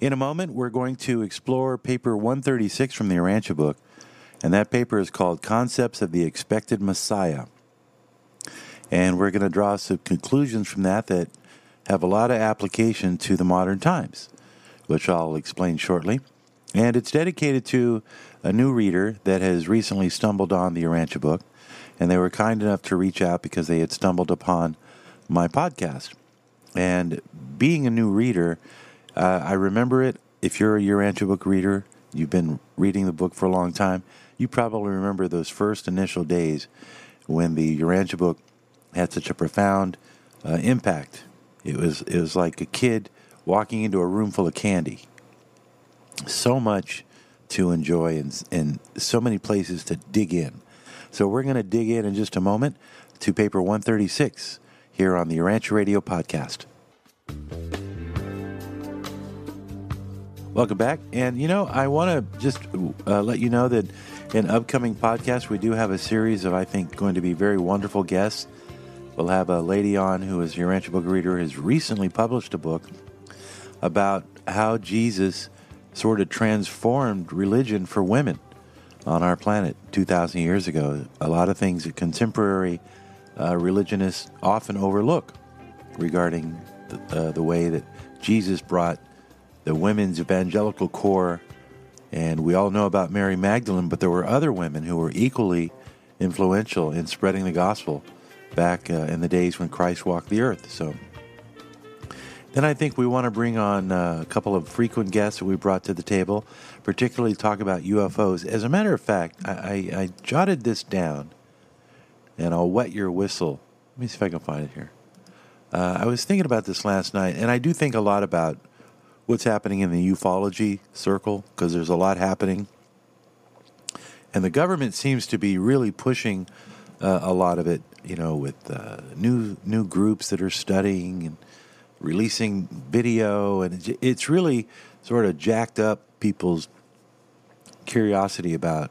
In a moment, we're going to explore paper 136 from the Urantia book, and that paper is called Concepts of the Expected Messiah. And we're going to draw some conclusions from that that have a lot of application to the modern times, which I'll explain shortly. And it's dedicated to a new reader that has recently stumbled on the Urantia book, and they were kind enough to reach out because they had stumbled upon my podcast. And being a new reader, uh, I remember it. If you're a Urantia book reader, you've been reading the book for a long time, you probably remember those first initial days when the Urantia book had such a profound uh, impact. It was it was like a kid walking into a room full of candy. So much to enjoy and, and so many places to dig in. So we're going to dig in in just a moment to paper 136 here on the Urantia Radio podcast. Welcome back. And, you know, I want to just uh, let you know that in upcoming podcasts, we do have a series of, I think, going to be very wonderful guests. We'll have a lady on who is Urantia book reader, has recently published a book about how Jesus sort of transformed religion for women on our planet 2,000 years ago. A lot of things that contemporary uh, religionists often overlook regarding the, uh, the way that Jesus brought the women's evangelical core. And we all know about Mary Magdalene, but there were other women who were equally influential in spreading the gospel back uh, in the days when Christ walked the earth. So then I think we want to bring on uh, a couple of frequent guests that we brought to the table, particularly to talk about UFOs. As a matter of fact, I, I, I jotted this down, and I'll wet your whistle. Let me see if I can find it here. Uh, I was thinking about this last night, and I do think a lot about what's happening in the ufology circle because there's a lot happening. And the government seems to be really pushing uh, a lot of it, you know, with uh, new new groups that are studying and releasing video, and it's really sort of jacked up people's curiosity about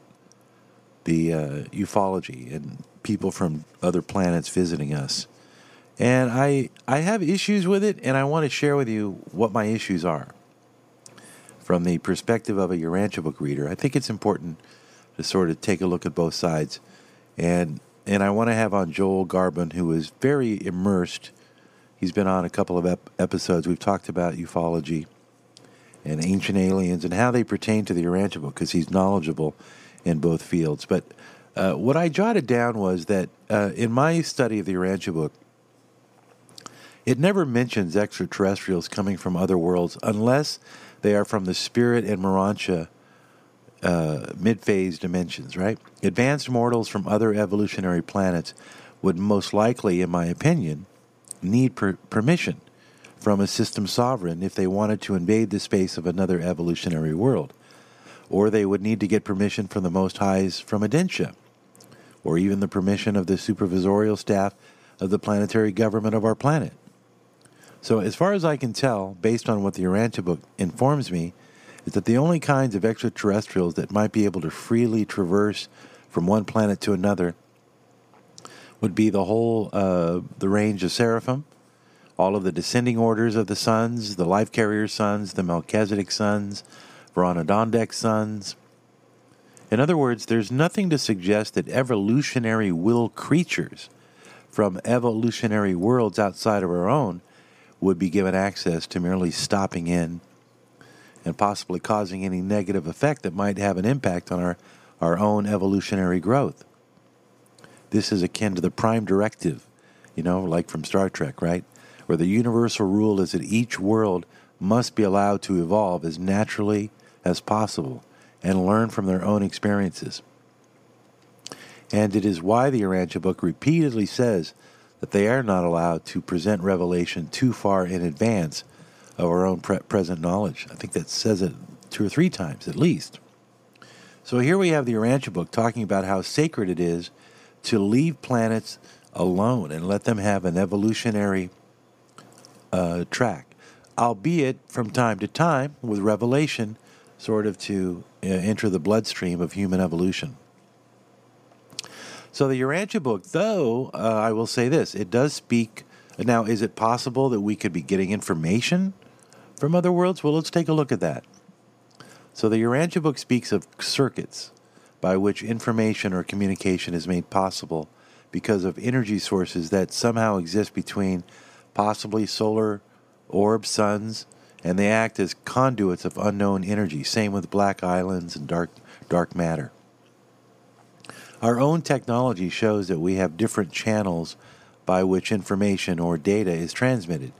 the uh, ufology and people from other planets visiting us. And I I have issues with it, and I want to share with you what my issues are from the perspective of a Urantia book reader. I think it's important to sort of take a look at both sides, and and I want to have on Joel Garbon, who is very immersed. He's been on a couple of ep- episodes. We've talked about ufology and ancient aliens and how they pertain to the Urantia book because he's knowledgeable in both fields. But uh, what I jotted down was that uh, in my study of the Urantia book, it never mentions extraterrestrials coming from other worlds unless they are from the spirit and Morontia uh, mid phase dimensions, right? Advanced mortals from other evolutionary planets would most likely, in my opinion, need per- permission from a system sovereign if they wanted to invade the space of another evolutionary world. Or they would need to get permission from the Most Highs from Edentia, or even the permission of the supervisorial staff of the planetary government of our planet. So, as far as I can tell, based on what the Urantia book informs me, is that the only kinds of extraterrestrials that might be able to freely traverse from one planet to another would be the whole uh, the range of seraphim, all of the descending orders of the sons, the life carrier sons, the Melchizedek sons, Vorondadeks sons. In other words, there's nothing to suggest that evolutionary will creatures from evolutionary worlds outside of our own would be given access to merely stopping in and possibly causing any negative effect that might have an impact on our, our own evolutionary growth. This is akin to the prime directive, you know, like from Star Trek, right? Where the universal rule is that each world must be allowed to evolve as naturally as possible and learn from their own experiences. And it is why the Urantia book repeatedly says that they are not allowed to present revelation too far in advance of our own pre- present knowledge. I think that says it two or three times at least. So here we have the Urantia book talking about how sacred it is to leave planets alone and let them have an evolutionary uh, track, albeit from time to time with revelation, sort of to uh, enter the bloodstream of human evolution. So the Urantia book, though, uh, I will say this: it does speak. Now, is it possible that we could be getting information from other worlds? Well, let's take a look at that. So, the Urantia book speaks of circuits by which information or communication is made possible because of energy sources that somehow exist between possibly solar orb suns and they act as conduits of unknown energy. Same with black islands and dark dark matter. Our own technology shows that we have different channels by which information or data is transmitted.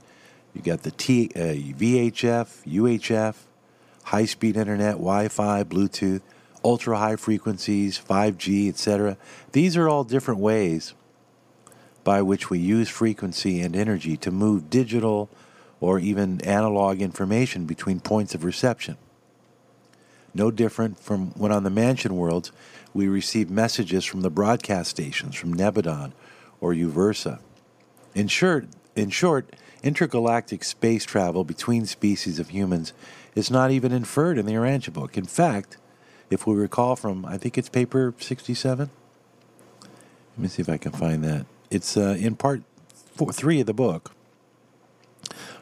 You got the T, uh, VHF, UHF, high speed internet, Wi Fi, Bluetooth, ultra high frequencies, 5G, etc. These are all different ways by which we use frequency and energy to move digital or even analog information between points of reception. No different from when on the mansion worlds we receive messages from the broadcast stations from Nebadon or Uversa. In short, in short, intergalactic space travel between species of humans is not even inferred in the Urantia book. In fact, if we recall from, I think it's paper 67. Let me see if I can find that. It's uh, in part four, three of the book.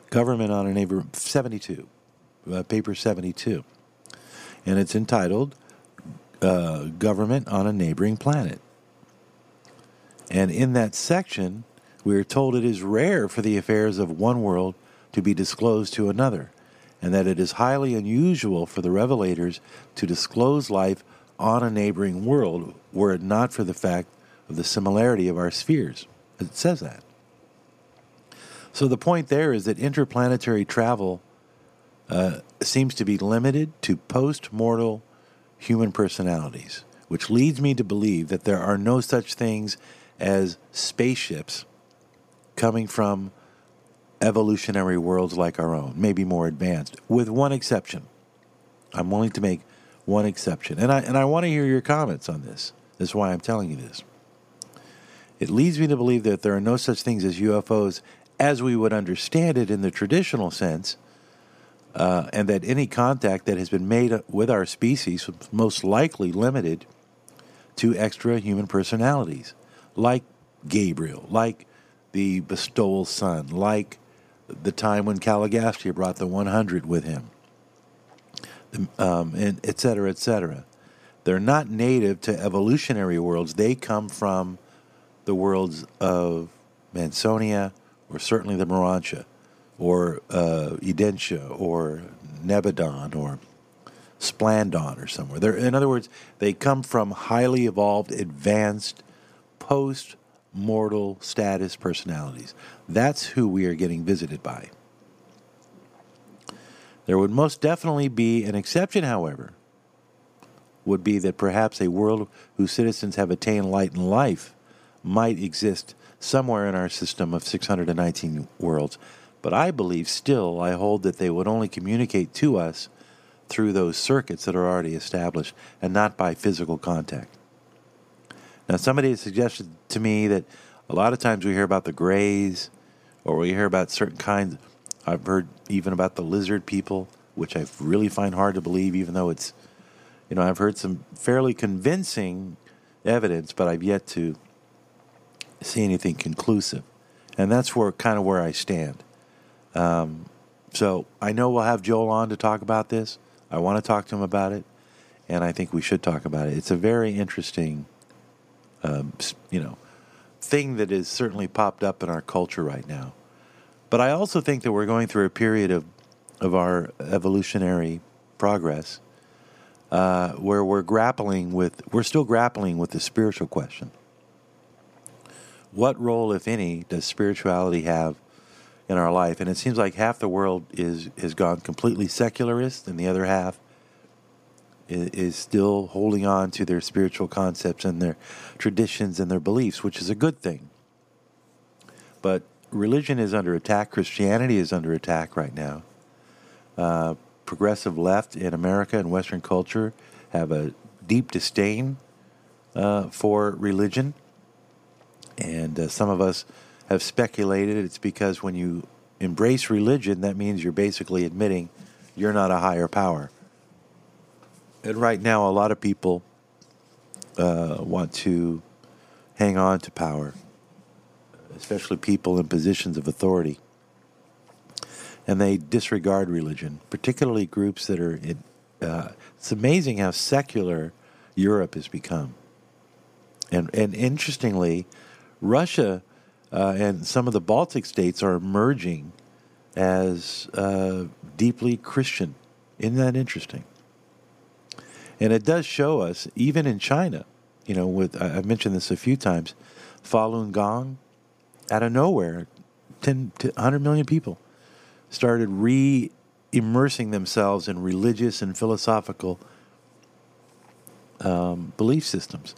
Government on a Neighbor 72, uh, paper 72. And it's entitled uh, Government on a Neighboring Planet. And in that section, we are told it is rare for the affairs of one world to be disclosed to another, and that it is highly unusual for the revelators to disclose life on a neighboring world were it not for the fact of the similarity of our spheres. It says that. So the point there is that interplanetary travel uh, seems to be limited to post mortal human personalities, which leads me to believe that there are no such things as spaceships coming from evolutionary worlds like our own, maybe more advanced, with one exception. I'm willing to make one exception. And I, and I want to hear your comments on this. That's why I'm telling you this. It leads me to believe that there are no such things as UFOs as we would understand it in the traditional sense, uh, and that any contact that has been made with our species was most likely limited to extra human personalities, like Gabriel, like the bestowal son, like the time when Caligastia brought the 100 with him, um, and et cetera, et cetera. They're not native to evolutionary worlds. They come from the worlds of Mansonia, or certainly the Morontia, or uh, Edentia, or Nebadon, or Splandon, or somewhere. They're, in other words, they come from highly evolved, advanced, post mortal status personalities. That's who we are getting visited by. There would most definitely be an exception, however, would be that perhaps a world whose citizens have attained light and life might exist somewhere in our system of 619 worlds. But I believe still, I hold that they would only communicate to us through those circuits that are already established and not by physical contact. Now, somebody suggested to me that a lot of times we hear about the grays or we hear about certain kinds. I've heard even about the lizard people, which I really find hard to believe, even though it's, you know, I've heard some fairly convincing evidence, but I've yet to see anything conclusive. And that's where kind of where I stand. Um, so I know we'll have Joel on to talk about this. I want to talk to him about it, and I think we should talk about it. It's a very interesting, um, you know, thing that is certainly popped up in our culture right now. But I also think that we're going through a period of of our evolutionary progress uh, where we're grappling with we're still grappling with the spiritual question what role, if any, does spirituality have in our life? And it seems like half the world is has gone completely secularist, and the other half is, is still holding on to their spiritual concepts and their traditions and their beliefs, which is a good thing. But religion is under attack. Christianity is under attack right now. Uh, progressive left in America and Western culture have a deep disdain uh, for religion and uh, some of us have speculated it's because when you embrace religion, that means you're basically admitting you're not a higher power. And right now, a lot of people uh, want to hang on to power, especially people in positions of authority. and they disregard religion, particularly groups that are. In, uh, it's amazing how secular Europe has become, and and interestingly, Russia uh, and some of the Baltic states are emerging as uh, deeply Christian. Isn't that interesting? And it does show us, even in China, you know, with I've mentioned this a few times, Falun Gong, out of nowhere, 10 to 100 million people started re immersing themselves in religious and philosophical um, belief systems.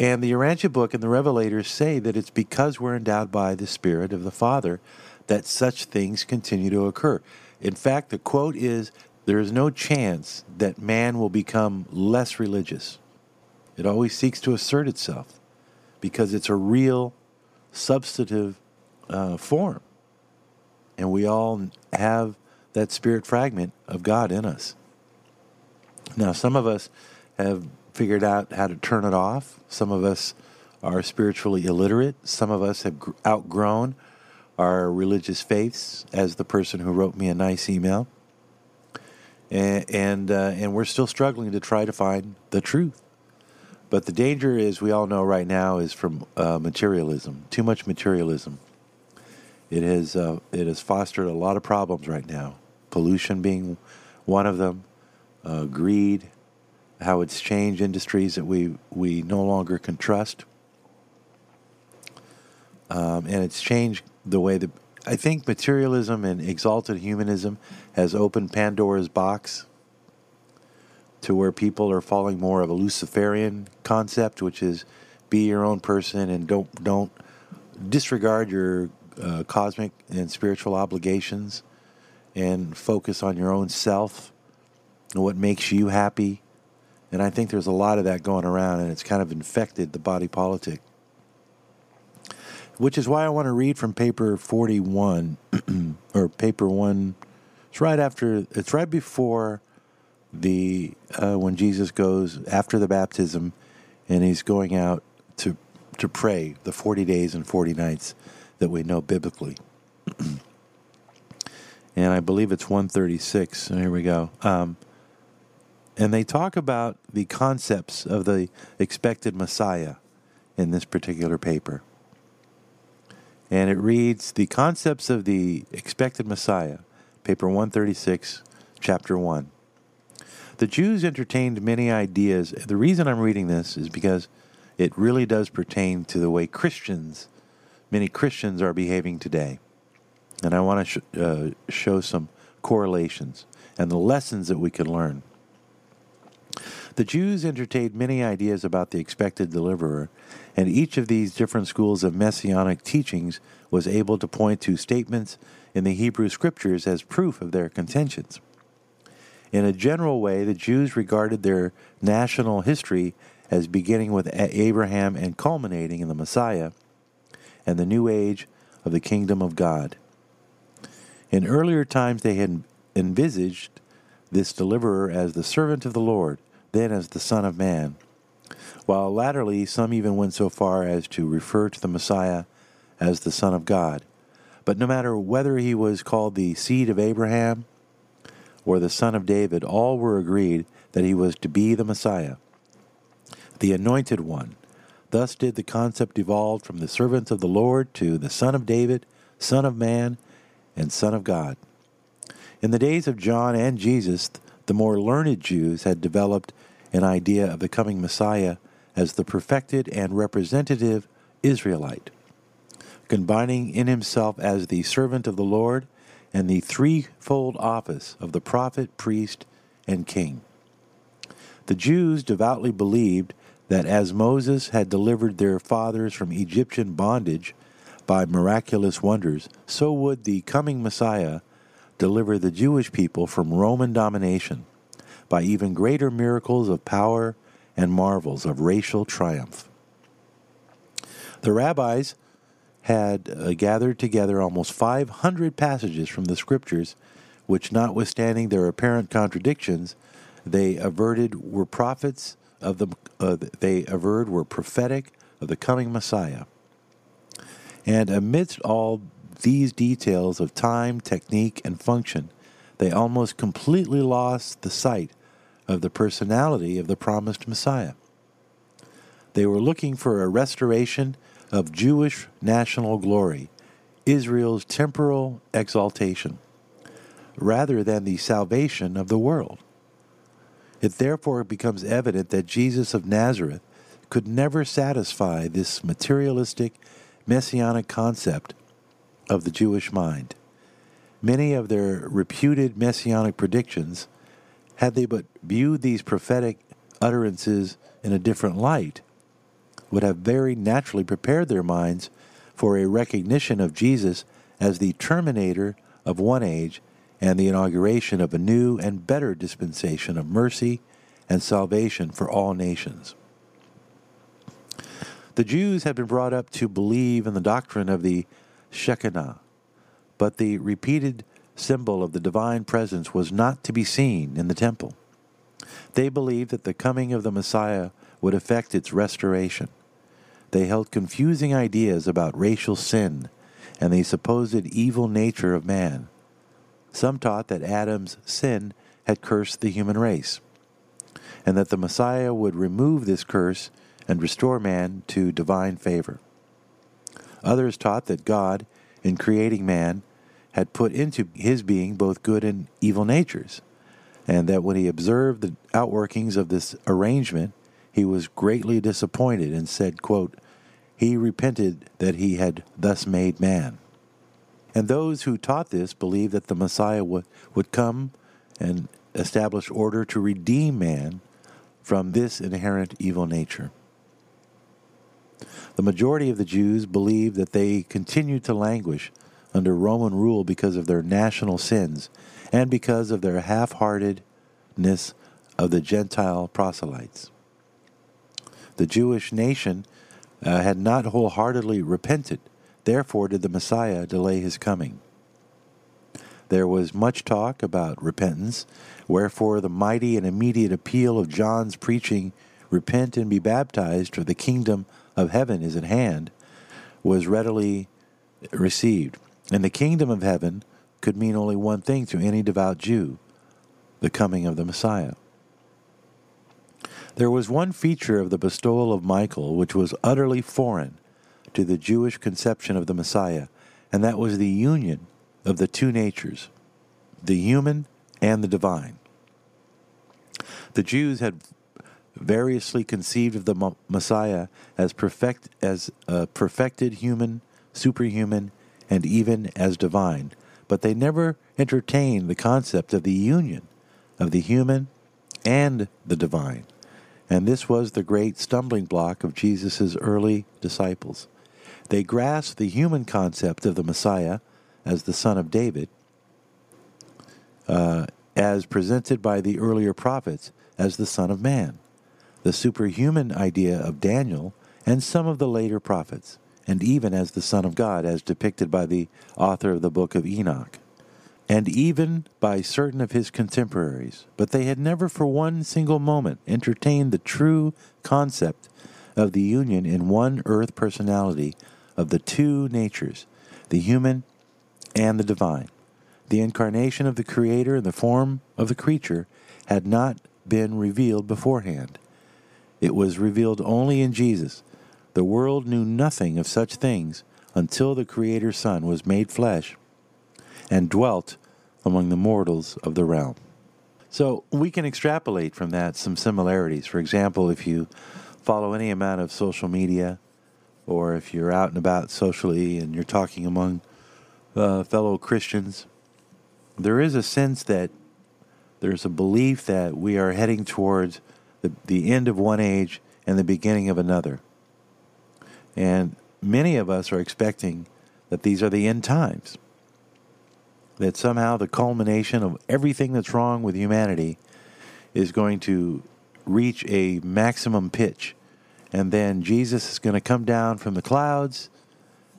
And the Urantia book and the Revelators say that it's because we're endowed by the Spirit of the Father that such things continue to occur. In fact, the quote is there is no chance that man will become less religious. It always seeks to assert itself because it's a real substantive uh, form. And we all have that spirit fragment of God in us. Now, some of us have figured out how to turn it off. Some of us are spiritually illiterate. Some of us have outgrown our religious faiths, as the person who wrote me a nice email. And and, uh, and we're still struggling to try to find the truth. But the danger is, we all know right now, is from uh, materialism. Too much materialism. It has uh, it has fostered a lot of problems right now. Pollution being one of them, uh, greed, how it's changed industries that we we no longer can trust, um, and it's changed the way that I think materialism and exalted humanism has opened Pandora's box to where people are following more of a Luciferian concept, which is be your own person and don't don't disregard your uh, cosmic and spiritual obligations and focus on your own self and what makes you happy. And I think there's a lot of that going around, and it's kind of infected the body politic which is why I want to read from paper 41 or paper 1 it's right after it's right before the uh, when Jesus goes after the baptism and he's going out to to pray the 40 days and 40 nights that we know biblically. and I believe it's 136. So here we go. Um, and they talk about the concepts of the expected Messiah in this particular paper and it reads The Concepts of the Expected Messiah, paper 136, chapter 1. The Jews entertained many ideas. The reason I'm reading this is because it really does pertain to the way Christians, many Christians, are behaving today. And I want to sh- uh, show some correlations and the lessons that we can learn. The Jews entertained many ideas about the expected deliverer, and each of these different schools of messianic teachings was able to point to statements in the Hebrew scriptures as proof of their contentions. In a general way, the Jews regarded their national history as beginning with Abraham and culminating in the Messiah and the new age of the kingdom of God. In earlier times, they had envisaged this deliverer as the servant of the Lord, then as the Son of Man while latterly some even went so far as to refer to the Messiah as the Son of God. But no matter whether he was called the seed of Abraham or the son of David, all were agreed that he was to be the Messiah, the anointed one. Thus did the concept evolve from the servant of the Lord to the Son of David, Son of Man, and Son of God. In the days of John and Jesus, the more learned Jews had developed an idea of the coming Messiah as the perfected and representative Israelite, combining in himself as the servant of the Lord and the threefold office of the prophet, priest, and king. The Jews devoutly believed that as Moses had delivered their fathers from Egyptian bondage by miraculous wonders, so would the coming Messiah deliver the Jewish people from Roman domination by even greater miracles of power and marvels of racial triumph. The rabbis had uh, gathered together almost 500 passages from the scriptures, which, notwithstanding their apparent contradictions, they averted were prophets of the uh, they averred were prophetic of the coming Messiah. And amidst all these details of time, technique, and function, they almost completely lost the sight of the personality of the promised Messiah. They were looking for a restoration of Jewish national glory, Israel's temporal exaltation, rather than the salvation of the world. It therefore becomes evident that Jesus of Nazareth could never satisfy this materialistic messianic concept of the Jewish mind. Many of their reputed messianic predictions, had they but viewed these prophetic utterances in a different light, would have very naturally prepared their minds for a recognition of Jesus as the terminator of one age and the inauguration of a new and better dispensation of mercy and salvation for all nations. The Jews had been brought up to believe in the doctrine of the Shekinah, but the repeated symbol of the divine presence was not to be seen in the temple. They believed that the coming of the Messiah would effect its restoration. They held confusing ideas about racial sin and the supposed evil nature of man. Some taught that Adam's sin had cursed the human race, and that the Messiah would remove this curse and restore man to divine favor. Others taught that God, in creating man, had put into his being both good and evil natures, and that when he observed the outworkings of this arrangement, he was greatly disappointed and said, quote, He repented that he had thus made man. And those who taught this believed that the Messiah would, would come and establish order to redeem man from this inherent evil nature. The majority of the Jews believed that they continued to languish under Roman rule because of their national sins and because of their half heartedness of the Gentile proselytes. The Jewish nation uh, had not wholeheartedly repented, therefore, did the Messiah delay his coming. There was much talk about repentance, wherefore the mighty and immediate appeal of John's preaching, Repent and be baptized, for the kingdom of heaven is at hand, was readily received. And the kingdom of heaven could mean only one thing to any devout Jew the coming of the Messiah. There was one feature of the bestowal of Michael which was utterly foreign to the Jewish conception of the Messiah, and that was the union of the two natures, the human and the divine. The Jews had variously conceived of the Messiah as perfect as a perfected human, superhuman, and even as divine, but they never entertained the concept of the union of the human and the divine. And this was the great stumbling block of Jesus' early disciples. They grasped the human concept of the Messiah as the son of David, uh, as presented by the earlier prophets as the Son of Man the superhuman idea of Daniel and some of the later prophets, and even as the Son of God, as depicted by the author of the book of Enoch, and even by certain of his contemporaries. But they had never for one single moment entertained the true concept of the union in one earth personality of the two natures, the human and the divine. The incarnation of the Creator in the form of the creature had not been revealed beforehand. It was revealed only in Jesus. The world knew nothing of such things until the Creator's Son was made flesh and dwelt among the mortals of the realm. So we can extrapolate from that some similarities. For example, if you follow any amount of social media, or if you're out and about socially and you're talking among uh, fellow Christians, there is a sense that there's a belief that we are heading towards the, the end of one age and the beginning of another. And many of us are expecting that these are the end times. That somehow the culmination of everything that's wrong with humanity is going to reach a maximum pitch. And then Jesus is going to come down from the clouds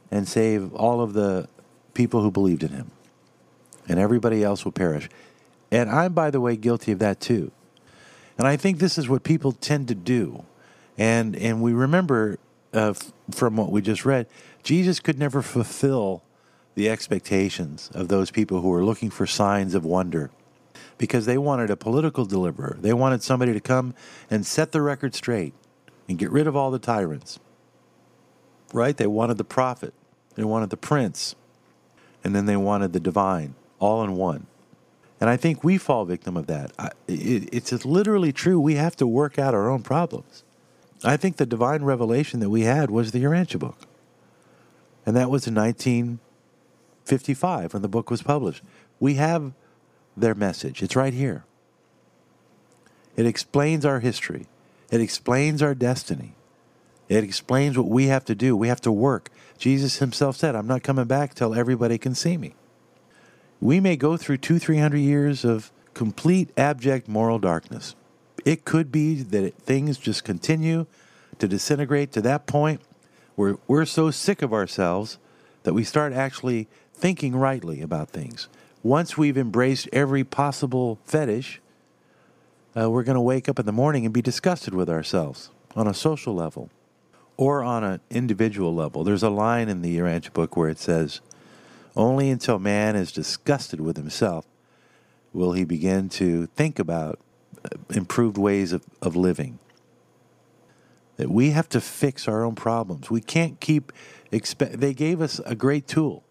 and save all of the people who believed in him. And everybody else will perish. And I'm, by the way, guilty of that too. And I think this is what people tend to do. And, and we remember uh, from what we just read, Jesus could never fulfill the expectations of those people who were looking for signs of wonder because they wanted a political deliverer. They wanted somebody to come and set the record straight and get rid of all the tyrants. Right? They wanted the prophet, they wanted the prince, and then they wanted the divine, all in one. And I think we fall victim of that. It's literally true. We have to work out our own problems. I think the divine revelation that we had was the Urantia book. And that was in 1955 when the book was published. We have their message, it's right here. It explains our history, it explains our destiny, it explains what we have to do. We have to work. Jesus himself said, I'm not coming back till everybody can see me. We may go through two, three hundred years of complete abject moral darkness. It could be that things just continue to disintegrate to that point where we're so sick of ourselves that we start actually thinking rightly about things. Once we've embraced every possible fetish, uh, we're going to wake up in the morning and be disgusted with ourselves on a social level or on an individual level. There's a line in the Urantia book where it says, Only until man is disgusted with himself will he begin to think about improved ways of, of living. That we have to fix our own problems. We can't keep. Expe- they gave us a great tool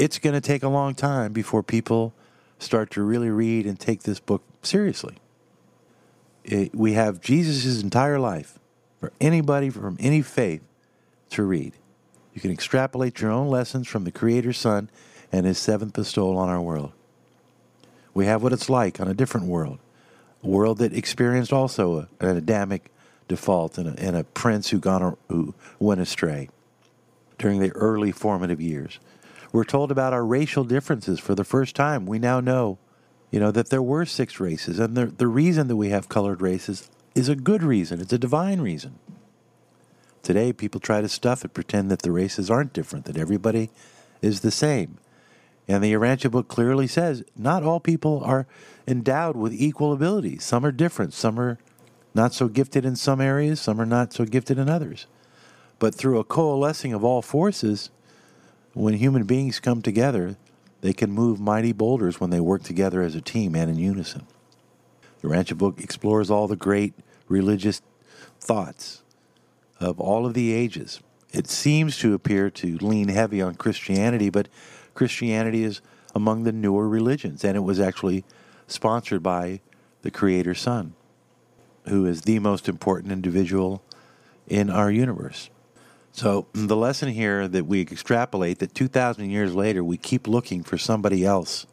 it's going to take a long time before people start to really read and take this book seriously. It, we have Jesus' entire life for anybody from any faith to read. You can extrapolate your own lessons from the Creator's Son and his seventh bestowal on our world. We have what it's like on a different world, world that experienced also an Adamic default and a, and a prince who, gone, who went astray during the early formative years. We're told about our racial differences for the first time. We now know, you know, that there were six races, and the the reason that we have colored races is a good reason. It's a divine reason. Today, people try to stuff it, pretend that the races aren't different, that everybody is the same. And the Urantia book clearly says not all people are endowed with equal abilities. Some are different. Some are not so gifted in some areas, some are not so gifted in others. But through a coalescing of all forces, when human beings come together, they can move mighty boulders when they work together as a team and in unison. The Urantia book explores all the great religious thoughts of all of the ages. It seems to appear to lean heavy on Christianity, but Christianity is among the newer religions, and it was actually sponsored by the Creator's Son, who is the most important individual in our universe. So the lesson here that we extrapolate that 2,000 years later, we keep looking for somebody else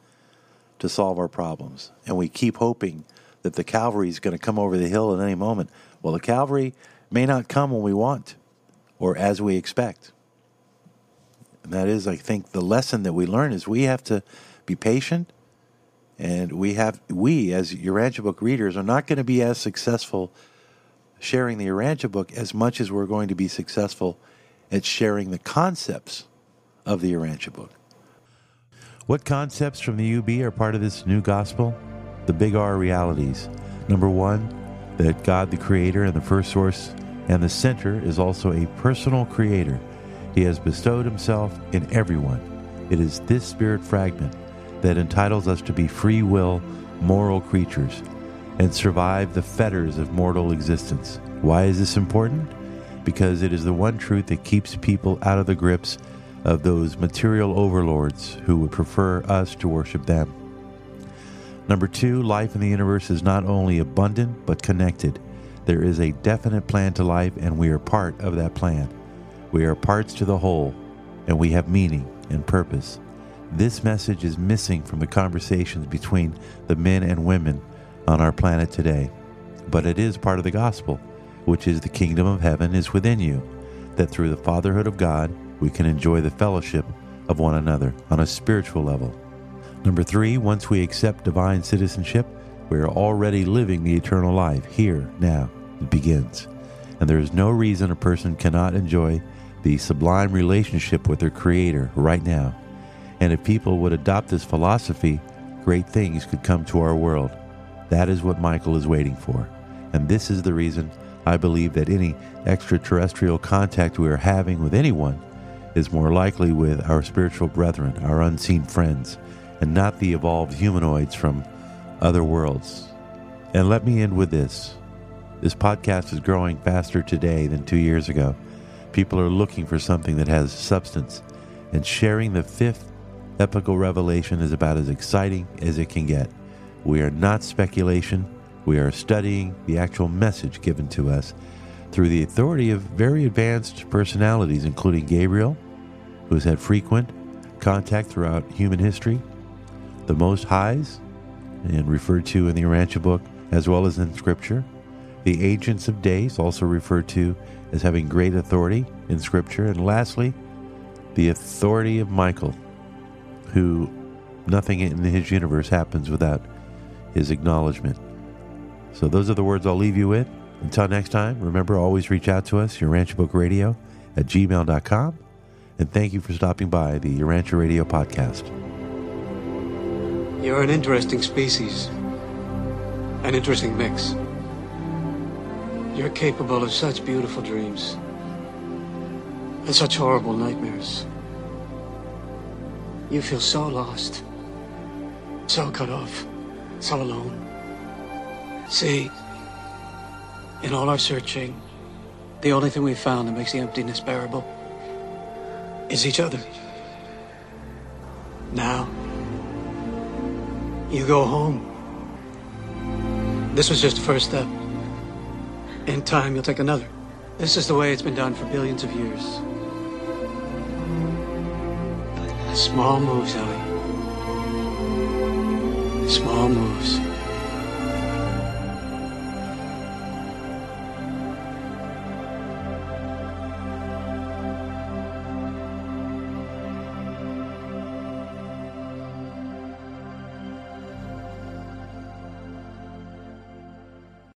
to solve our problems. And we keep hoping that the cavalry is going to come over the hill at any moment. Well, the cavalry may not come when we want or as we expect. And that is, I think, the lesson that we learn is we have to be patient and we have we as Urantia book readers are not going to be as successful sharing the Urantia book as much as we're going to be successful at sharing the concepts of the Urantia book. What concepts from the UB are part of this new gospel? The big R realities. Number one, that God, the creator and the first source and the center, is also a personal creator. He has bestowed himself in everyone. It is this spirit fragment that entitles us to be free will, moral creatures and survive the fetters of mortal existence. Why is this important? Because it is the one truth that keeps people out of the grips of those material overlords who would prefer us to worship them. Number two, life in the universe is not only abundant but connected. There is a definite plan to life, and we are part of that plan. We are parts to the whole, and we have meaning and purpose. This message is missing from the conversations between the men and women on our planet today. But it is part of the gospel, which is the kingdom of heaven is within you, that through the fatherhood of God, we can enjoy the fellowship of one another on a spiritual level. Number three, once we accept divine citizenship, we are already living the eternal life here, now. It begins. And there is no reason a person cannot enjoy the sublime relationship with their Creator right now. And if people would adopt this philosophy, great things could come to our world. That is what Michael is waiting for. And this is the reason I believe that any extraterrestrial contact we are having with anyone is more likely with our spiritual brethren, our unseen friends, and not the evolved humanoids from other worlds. And let me end with this. This podcast is growing faster today than two years ago. People are looking for something that has substance, and sharing the fifth epochal revelation is about as exciting as it can get. We are not speculation, we are studying the actual message given to us through the authority of very advanced personalities, including Gabriel, who has had frequent contact throughout human history, the Most Highs, and referred to in the Urantia book as well as in Scripture, the Ancients of Days, also referred to as having great authority in Scripture, and lastly, the authority of Michael, who nothing in his universe happens without his acknowledgement. So, those are the words I'll leave you with. Until next time, remember always reach out to us, Urantia Book Radio at gmail.com. And thank you for stopping by the Urantia Radio podcast. You're an interesting species, an interesting mix. You're capable of such beautiful dreams and such horrible nightmares. You feel so lost, so cut off, so alone. See, in all our searching, the only thing we've found that makes the emptiness bearable is each other. Now, you go home. This was just the first step. In time, you'll take another. This is the way it's been done for billions of years. Small moves, Ellie. Small moves.